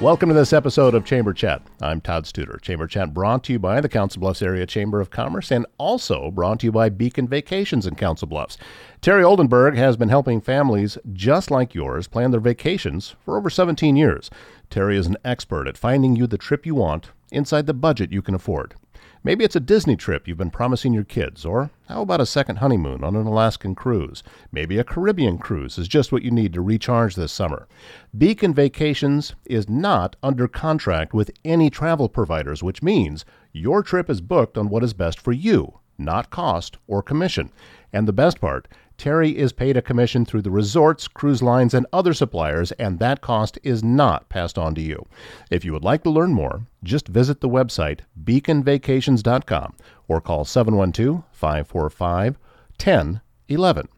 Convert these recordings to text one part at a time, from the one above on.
Welcome to this episode of Chamber Chat. I'm Todd Studer. Chamber Chat brought to you by the Council Bluffs Area Chamber of Commerce and also brought to you by Beacon Vacations in Council Bluffs. Terry Oldenburg has been helping families just like yours plan their vacations for over 17 years. Terry is an expert at finding you the trip you want inside the budget you can afford. Maybe it's a Disney trip you've been promising your kids, or how about a second honeymoon on an Alaskan cruise? Maybe a Caribbean cruise is just what you need to recharge this summer. Beacon Vacations is not under contract with any travel providers, which means your trip is booked on what is best for you, not cost or commission. And the best part, Terry is paid a commission through the resorts, cruise lines, and other suppliers, and that cost is not passed on to you. If you would like to learn more, just visit the website beaconvacations.com or call 712 545 1011.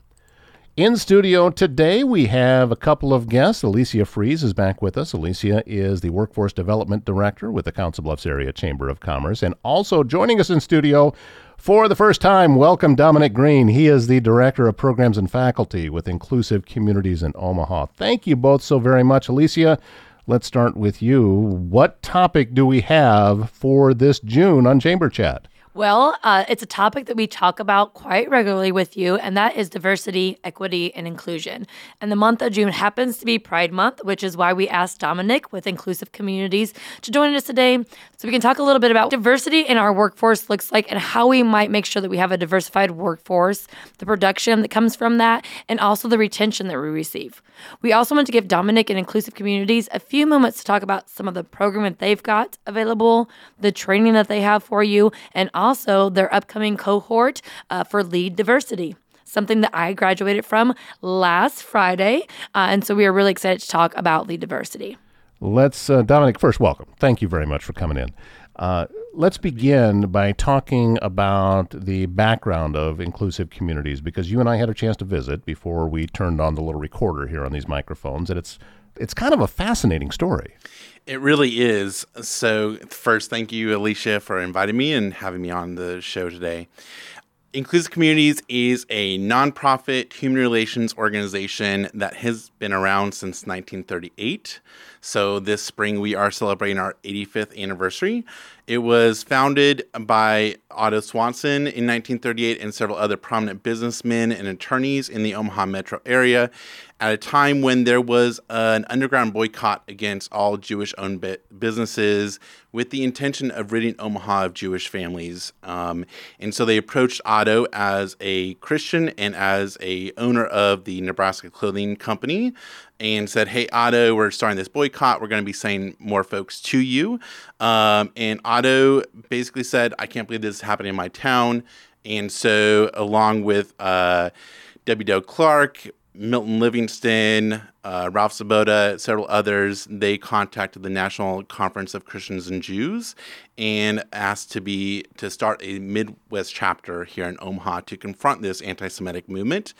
In studio today, we have a couple of guests. Alicia Frieze is back with us. Alicia is the Workforce Development Director with the Council Bluffs Area Chamber of Commerce. And also joining us in studio for the first time, welcome Dominic Green. He is the Director of Programs and Faculty with Inclusive Communities in Omaha. Thank you both so very much. Alicia, let's start with you. What topic do we have for this June on Chamber Chat? Well, uh, it's a topic that we talk about quite regularly with you, and that is diversity, equity, and inclusion. And the month of June happens to be Pride Month, which is why we asked Dominic with Inclusive Communities to join us today so we can talk a little bit about diversity in our workforce looks like and how we might make sure that we have a diversified workforce, the production that comes from that, and also the retention that we receive. We also want to give Dominic and Inclusive Communities a few moments to talk about some of the programming they've got available, the training that they have for you, and their upcoming cohort uh, for lead diversity something that I graduated from last Friday. Uh, and so we are really excited to talk about lead diversity. Let's, uh, Dominic, first, welcome. Thank you very much for coming in. Uh, let's begin by talking about the background of inclusive communities because you and I had a chance to visit before we turned on the little recorder here on these microphones, and it's it's kind of a fascinating story. It really is. So, first, thank you, Alicia, for inviting me and having me on the show today. Inclusive Communities is a nonprofit human relations organization that has been around since 1938. So, this spring we are celebrating our 85th anniversary. It was founded by Otto Swanson in 1938 and several other prominent businessmen and attorneys in the Omaha metro area at a time when there was an underground boycott against all Jewish owned businesses with the intention of ridding Omaha of Jewish families. Um, and so they approached Otto as a Christian and as a owner of the Nebraska Clothing Company and said, "Hey Otto, we're starting this boycott. We're going to be sending more folks to you." Um, and Otto basically said, "I can't believe this is happening in my town." And so, along with uh, W. Dale Clark, Milton Livingston, uh, Ralph Sabota, several others, they contacted the National Conference of Christians and Jews and asked to be to start a Midwest chapter here in Omaha to confront this anti-Semitic movement.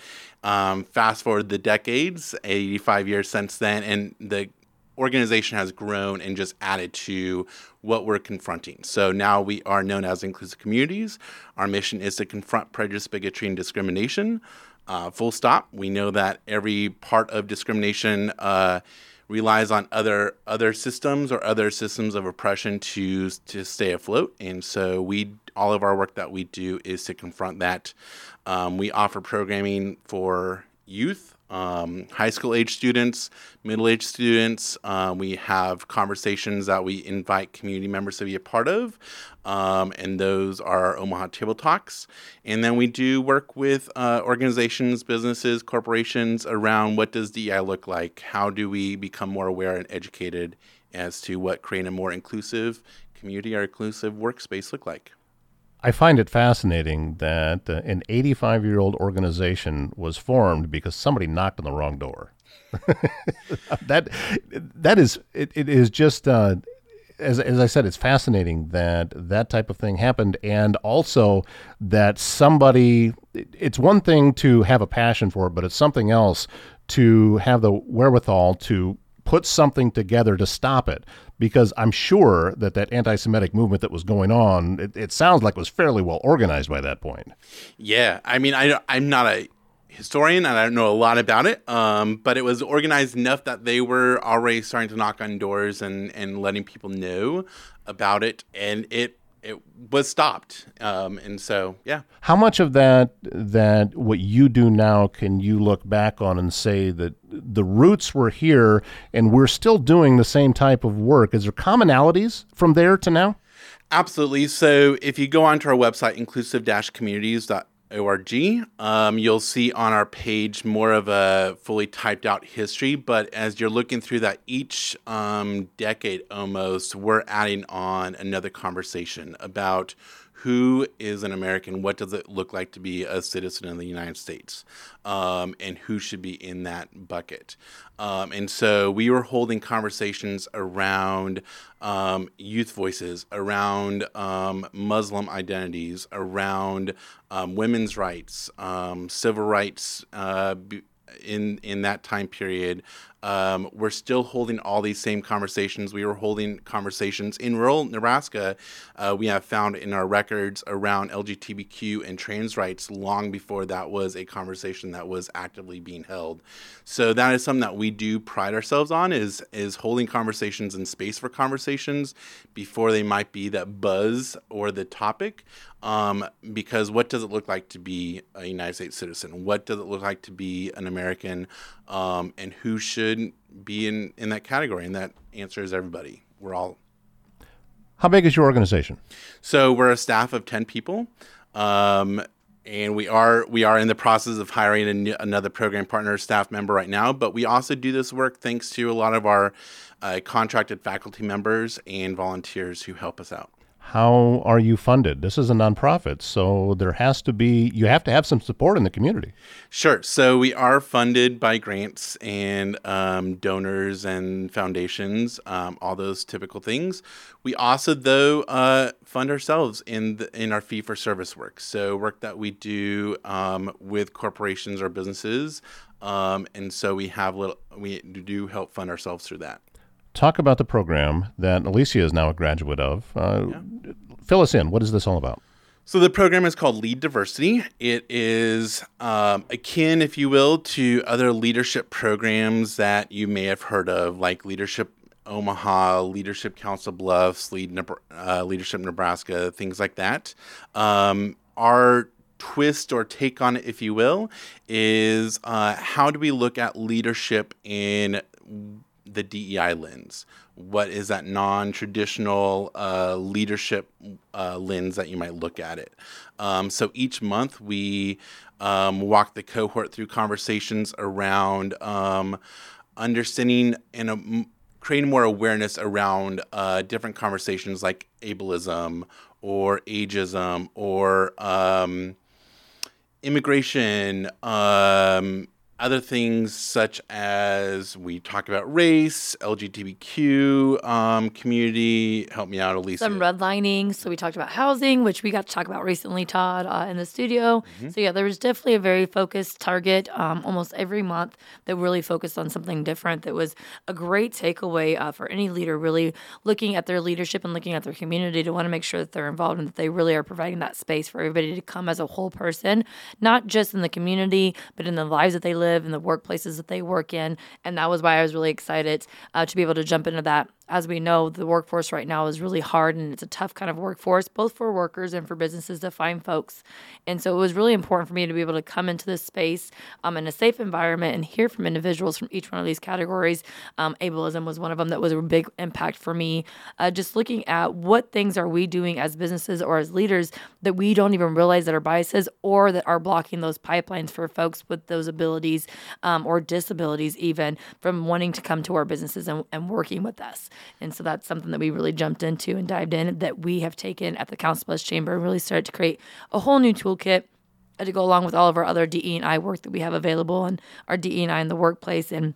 Um, fast forward the decades, 85 years since then, and the organization has grown and just added to what we're confronting. So now we are known as Inclusive Communities. Our mission is to confront prejudice, bigotry, and discrimination. Uh, full stop. We know that every part of discrimination uh, relies on other other systems or other systems of oppression to to stay afloat, and so we all of our work that we do is to confront that. Um, we offer programming for youth um, high school age students, middle age students. Uh, we have conversations that we invite community members to be a part of, um, and those are Omaha Table Talks. And then we do work with uh, organizations, businesses, corporations around what does DEI look like? How do we become more aware and educated as to what creating a more inclusive community or inclusive workspace look like? I find it fascinating that uh, an 85 year old organization was formed because somebody knocked on the wrong door. that that is it, it is just uh, as as I said, it's fascinating that that type of thing happened, and also that somebody. It's one thing to have a passion for it, but it's something else to have the wherewithal to put something together to stop it because I'm sure that that anti-Semitic movement that was going on, it, it sounds like it was fairly well organized by that point. Yeah, I mean, I I'm not a historian and I don't know a lot about it, um, but it was organized enough that they were already starting to knock on doors and, and letting people know about it. And it it was stopped. Um, and so, yeah. How much of that that what you do now can you look back on and say that the roots were here and we're still doing the same type of work? Is there commonalities from there to now? Absolutely. So if you go onto our website, inclusive-communities.org, org. Um, you'll see on our page more of a fully typed out history, but as you're looking through that, each um, decade almost, we're adding on another conversation about who is an American? What does it look like to be a citizen of the United States? Um, and who should be in that bucket? Um, and so we were holding conversations around um, youth voices, around um, Muslim identities, around um, women's rights, um, civil rights. Uh, in in that time period, um, we're still holding all these same conversations. We were holding conversations in rural Nebraska. Uh, we have found in our records around LGBTQ and trans rights long before that was a conversation that was actively being held. So that is something that we do pride ourselves on is is holding conversations and space for conversations before they might be that buzz or the topic. Um, because what does it look like to be a United States citizen? What does it look like to be an American? Um, and who should be in, in that category? And that answer is everybody. We're all. How big is your organization? So we're a staff of 10 people. Um, and we are we are in the process of hiring a, another program partner staff member right now but we also do this work thanks to a lot of our uh, contracted faculty members and volunteers who help us out how are you funded? This is a nonprofit, so there has to be you have to have some support in the community. Sure. So we are funded by grants and um, donors and foundations, um, all those typical things. We also, though, uh, fund ourselves in the, in our fee for service work. So work that we do um, with corporations or businesses, um, and so we have little we do help fund ourselves through that talk about the program that Alicia is now a graduate of. Uh, yeah. Fill us in. What is this all about? So the program is called Lead Diversity. It is um, akin, if you will, to other leadership programs that you may have heard of, like Leadership Omaha, Leadership Council Bluffs, Lead, uh, Leadership Nebraska, things like that. Um, our twist or take on it, if you will, is uh, how do we look at leadership in the DEI lens? What is that non traditional uh, leadership uh, lens that you might look at it? Um, so each month we um, walk the cohort through conversations around um, understanding and um, creating more awareness around uh, different conversations like ableism or ageism or um, immigration, um, other things such as we talk about race, LGBTQ um, community. Help me out, Elisa. Some redlining. So we talked about housing, which we got to talk about recently, Todd, uh, in the studio. Mm-hmm. So yeah, there was definitely a very focused target um, almost every month that really focused on something different. That was a great takeaway uh, for any leader, really looking at their leadership and looking at their community to want to make sure that they're involved and that they really are providing that space for everybody to come as a whole person, not just in the community, but in the lives that they live live and the workplaces that they work in. And that was why I was really excited uh, to be able to jump into that as we know, the workforce right now is really hard and it's a tough kind of workforce, both for workers and for businesses to find folks. And so it was really important for me to be able to come into this space um, in a safe environment and hear from individuals from each one of these categories. Um, ableism was one of them that was a big impact for me. Uh, just looking at what things are we doing as businesses or as leaders that we don't even realize that are biases or that are blocking those pipelines for folks with those abilities um, or disabilities, even from wanting to come to our businesses and, and working with us. And so that's something that we really jumped into and dived in that we have taken at the Council Bluffs Chamber and really started to create a whole new toolkit to go along with all of our other DE and I work that we have available and our DE and I in the workplace and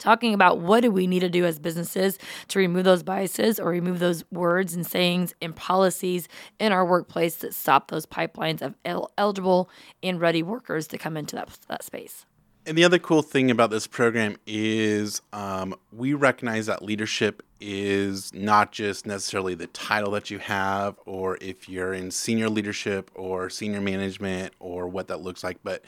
talking about what do we need to do as businesses to remove those biases or remove those words and sayings and policies in our workplace that stop those pipelines of eligible and ready workers to come into that, that space. And the other cool thing about this program is um, we recognize that leadership is not just necessarily the title that you have or if you're in senior leadership or senior management or what that looks like, but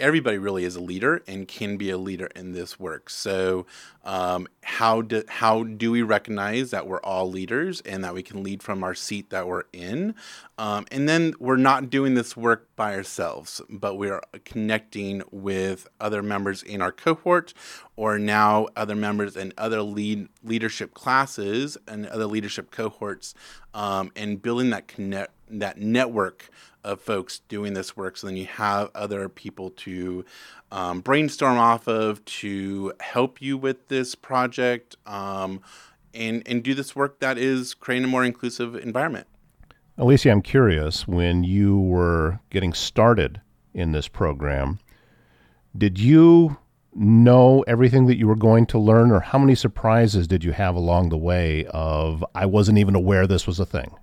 everybody really is a leader and can be a leader in this work. So, um, how do how do we recognize that we're all leaders and that we can lead from our seat that we're in? Um, and then we're not doing this work by ourselves, but we are connecting with other members in our cohort, or now other members in other lead leadership classes and other leadership cohorts, um, and building that connect that network of folks doing this work. So then you have other people to um, brainstorm off of to help you with this project um, and, and do this work that is creating a more inclusive environment. Alicia, I'm curious when you were getting started in this program, did you know everything that you were going to learn, or how many surprises did you have along the way of I wasn't even aware this was a thing?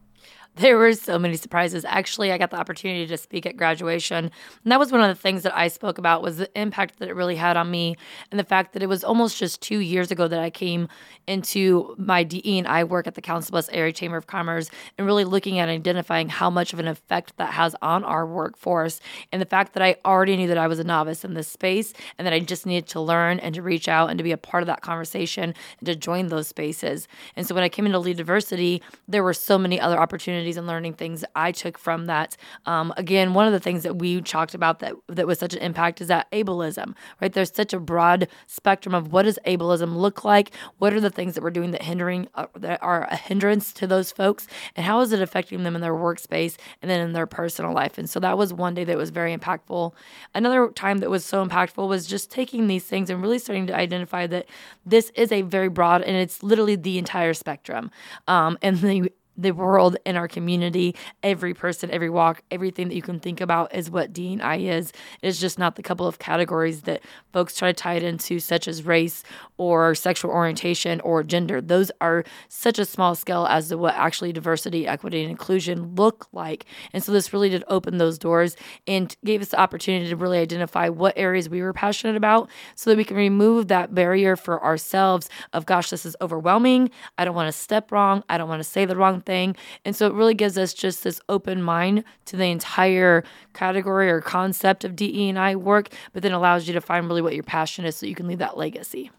There were so many surprises. Actually, I got the opportunity to speak at graduation, and that was one of the things that I spoke about was the impact that it really had on me, and the fact that it was almost just two years ago that I came into my DE and I work at the Council Bluffs Area Chamber of Commerce, and really looking at identifying how much of an effect that has on our workforce, and the fact that I already knew that I was a novice in this space, and that I just needed to learn and to reach out and to be a part of that conversation and to join those spaces. And so when I came into Lead Diversity, there were so many other opportunities opportunities and learning things I took from that. Um, again, one of the things that we talked about that that was such an impact is that ableism, right? There's such a broad spectrum of what does ableism look like? What are the things that we're doing that hindering uh, that are a hindrance to those folks, and how is it affecting them in their workspace and then in their personal life? And so that was one day that was very impactful. Another time that was so impactful was just taking these things and really starting to identify that this is a very broad and it's literally the entire spectrum. Um, and the the world in our community, every person, every walk, everything that you can think about is what DEI is. It's just not the couple of categories that folks try to tie it into, such as race or sexual orientation or gender. Those are such a small scale as to what actually diversity, equity, and inclusion look like. And so this really did open those doors and gave us the opportunity to really identify what areas we were passionate about so that we can remove that barrier for ourselves of, gosh, this is overwhelming. I don't want to step wrong. I don't want to say the wrong And so it really gives us just this open mind to the entire category or concept of DE and I work, but then allows you to find really what your passion is so you can leave that legacy.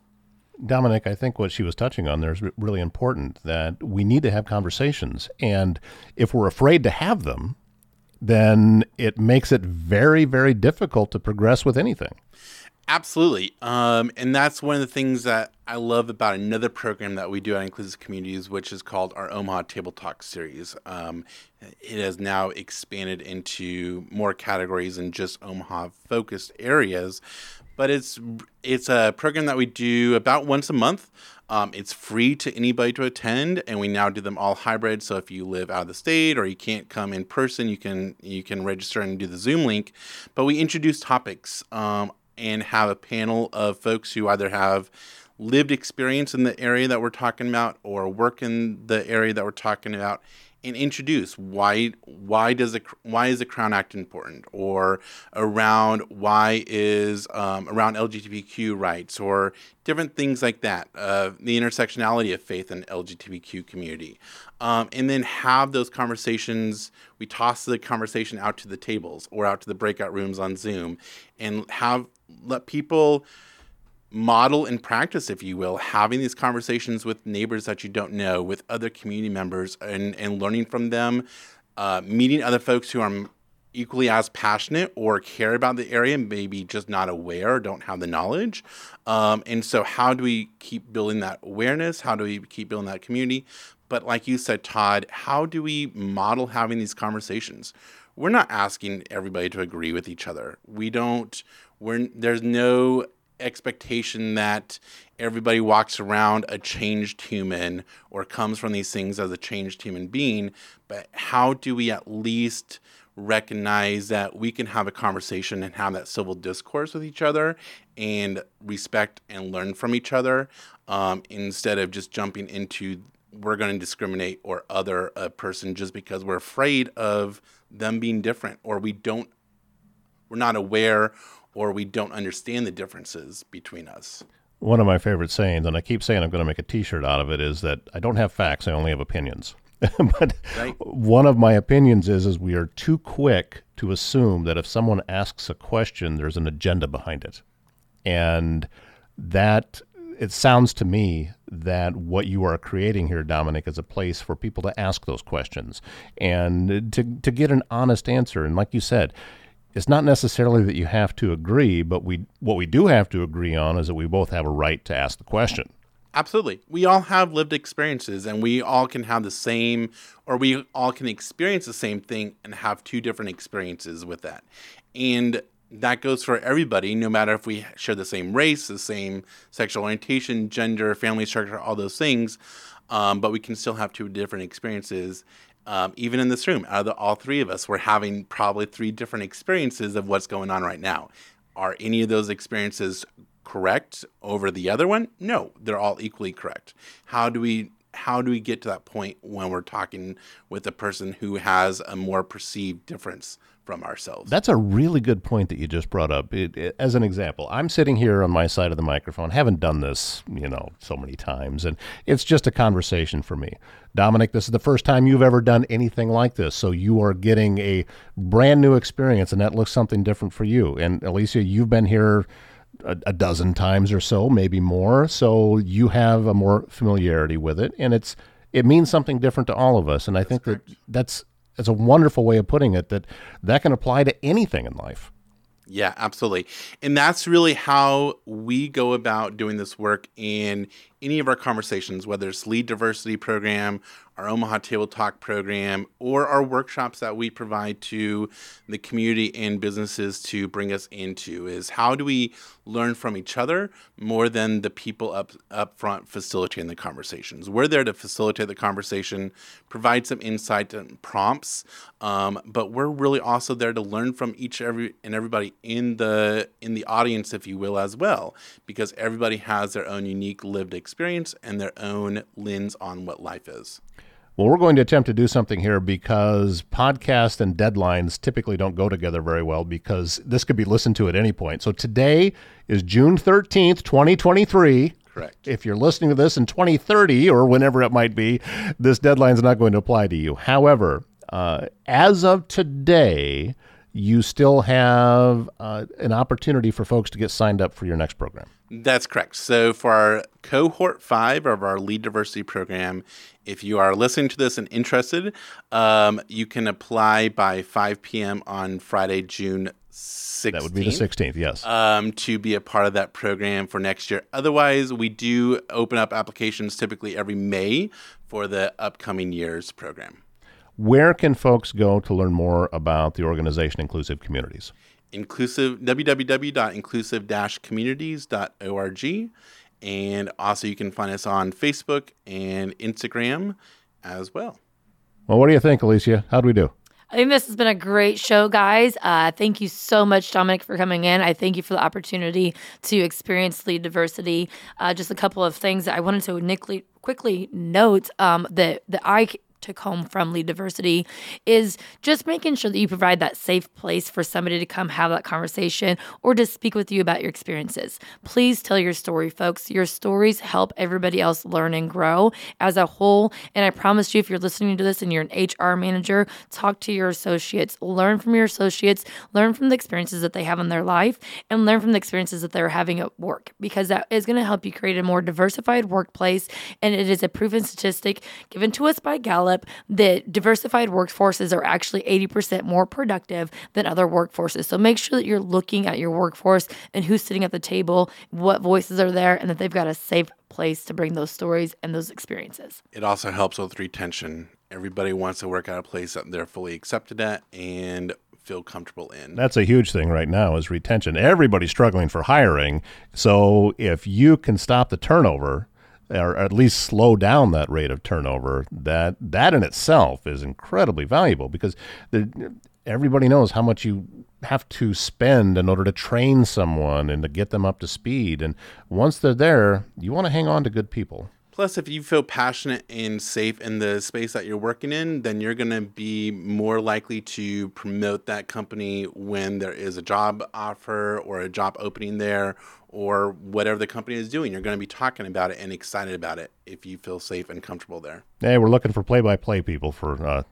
Dominic, I think what she was touching on there is really important that we need to have conversations. And if we're afraid to have them, then it makes it very, very difficult to progress with anything. Absolutely. Um, and that's one of the things that I love about another program that we do at Inclusive Communities, which is called our Omaha Table Talk series. Um, it has now expanded into more categories than just Omaha focused areas, but it's it's a program that we do about once a month. Um, it's free to anybody to attend, and we now do them all hybrid. So if you live out of the state or you can't come in person, you can you can register and do the Zoom link. But we introduce topics um, and have a panel of folks who either have lived experience in the area that we're talking about or work in the area that we're talking about and introduce why why does it why is the Crown Act important? Or around why is um, around LGBTQ rights or different things like that uh, the intersectionality of faith and LGBTQ community. Um, and then have those conversations we toss the conversation out to the tables or out to the breakout rooms on Zoom and have let people model and practice, if you will, having these conversations with neighbors that you don't know, with other community members, and, and learning from them, uh, meeting other folks who are equally as passionate or care about the area, maybe just not aware or don't have the knowledge. Um, and so, how do we keep building that awareness? How do we keep building that community? But, like you said, Todd, how do we model having these conversations? We're not asking everybody to agree with each other. We don't, we're, there's no expectation that everybody walks around a changed human or comes from these things as a changed human being, but how do we at least recognize that we can have a conversation and have that civil discourse with each other and respect and learn from each other um, instead of just jumping into we're going to discriminate or other a person just because we're afraid of them being different or we don't we're not aware or we don't understand the differences between us. One of my favorite sayings, and I keep saying I'm going to make a T-shirt out of it, is that I don't have facts; I only have opinions. but right. one of my opinions is is we are too quick to assume that if someone asks a question, there's an agenda behind it, and that it sounds to me that what you are creating here, Dominic, is a place for people to ask those questions and to to get an honest answer. And like you said, it's not necessarily that you have to agree, but we what we do have to agree on is that we both have a right to ask the question. Absolutely. We all have lived experiences and we all can have the same or we all can experience the same thing and have two different experiences with that. And that goes for everybody, no matter if we share the same race, the same sexual orientation, gender, family structure, all those things. Um, but we can still have two different experiences um, even in this room, out of the, all three of us, we're having probably three different experiences of what's going on right now. Are any of those experiences correct over the other one? No, they're all equally correct. How do we how do we get to that point when we're talking with a person who has a more perceived difference from ourselves. That's a really good point that you just brought up. It, it, as an example, I'm sitting here on my side of the microphone, haven't done this, you know, so many times, and it's just a conversation for me. Dominic, this is the first time you've ever done anything like this, so you are getting a brand new experience, and that looks something different for you. And Alicia, you've been here a, a dozen times or so, maybe more, so you have a more familiarity with it, and it's it means something different to all of us. And I that's think correct. that that's it's a wonderful way of putting it that that can apply to anything in life. Yeah, absolutely. And that's really how we go about doing this work in any of our conversations, whether it's lead diversity program our Omaha Table Talk program, or our workshops that we provide to the community and businesses to bring us into is how do we learn from each other more than the people up up front facilitating the conversations. We're there to facilitate the conversation, provide some insight and prompts, um, but we're really also there to learn from each every and everybody in the in the audience, if you will, as well, because everybody has their own unique lived experience and their own lens on what life is. Well, we're going to attempt to do something here because podcast and deadlines typically don't go together very well because this could be listened to at any point. So today is June 13th, 2023. Correct. If you're listening to this in 2030 or whenever it might be, this deadline is not going to apply to you. However, uh, as of today, you still have uh, an opportunity for folks to get signed up for your next program. That's correct. So, for our cohort five of our lead diversity program, if you are listening to this and interested, um, you can apply by 5 p.m. on Friday, June 16th. That would be the 16th, yes. Um, to be a part of that program for next year. Otherwise, we do open up applications typically every May for the upcoming year's program. Where can folks go to learn more about the organization Inclusive Communities? Inclusive www.inclusive-communities.org and also you can find us on Facebook and Instagram as well. Well, what do you think, Alicia? How do we do? I think this has been a great show, guys. Uh, thank you so much, Dominic, for coming in. I thank you for the opportunity to experience lead diversity. Uh, just a couple of things that I wanted to quickly note um, that that I took home from Lead Diversity is just making sure that you provide that safe place for somebody to come have that conversation or to speak with you about your experiences. Please tell your story, folks. Your stories help everybody else learn and grow as a whole. And I promise you, if you're listening to this and you're an HR manager, talk to your associates, learn from your associates, learn from the experiences that they have in their life, and learn from the experiences that they're having at work because that is going to help you create a more diversified workplace. And it is a proven statistic given to us by Gallup Gallup that diversified workforces are actually 80% more productive than other workforces. So make sure that you're looking at your workforce and who's sitting at the table, what voices are there, and that they've got a safe place to bring those stories and those experiences. It also helps with retention. Everybody wants to work at a place that they're fully accepted at and feel comfortable in. That's a huge thing right now is retention. Everybody's struggling for hiring. So if you can stop the turnover, or at least slow down that rate of turnover, that that in itself is incredibly valuable because the, everybody knows how much you have to spend in order to train someone and to get them up to speed. And once they're there, you want to hang on to good people. Plus, if you feel passionate and safe in the space that you're working in, then you're going to be more likely to promote that company when there is a job offer or a job opening there, or whatever the company is doing. You're going to be talking about it and excited about it if you feel safe and comfortable there. Hey, we're looking for play-by-play people for uh,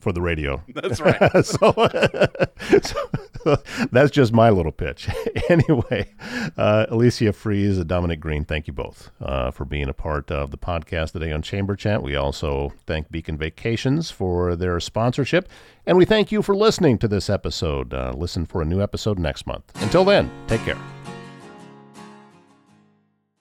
for the radio. That's right. so, so, that's just my little pitch. anyway, uh, Alicia Frieze and Dominic Green, thank you both uh, for being a part of the podcast today on Chamber Chat. We also thank Beacon Vacations for their sponsorship, and we thank you for listening to this episode. Uh, listen for a new episode next month. Until then, take care.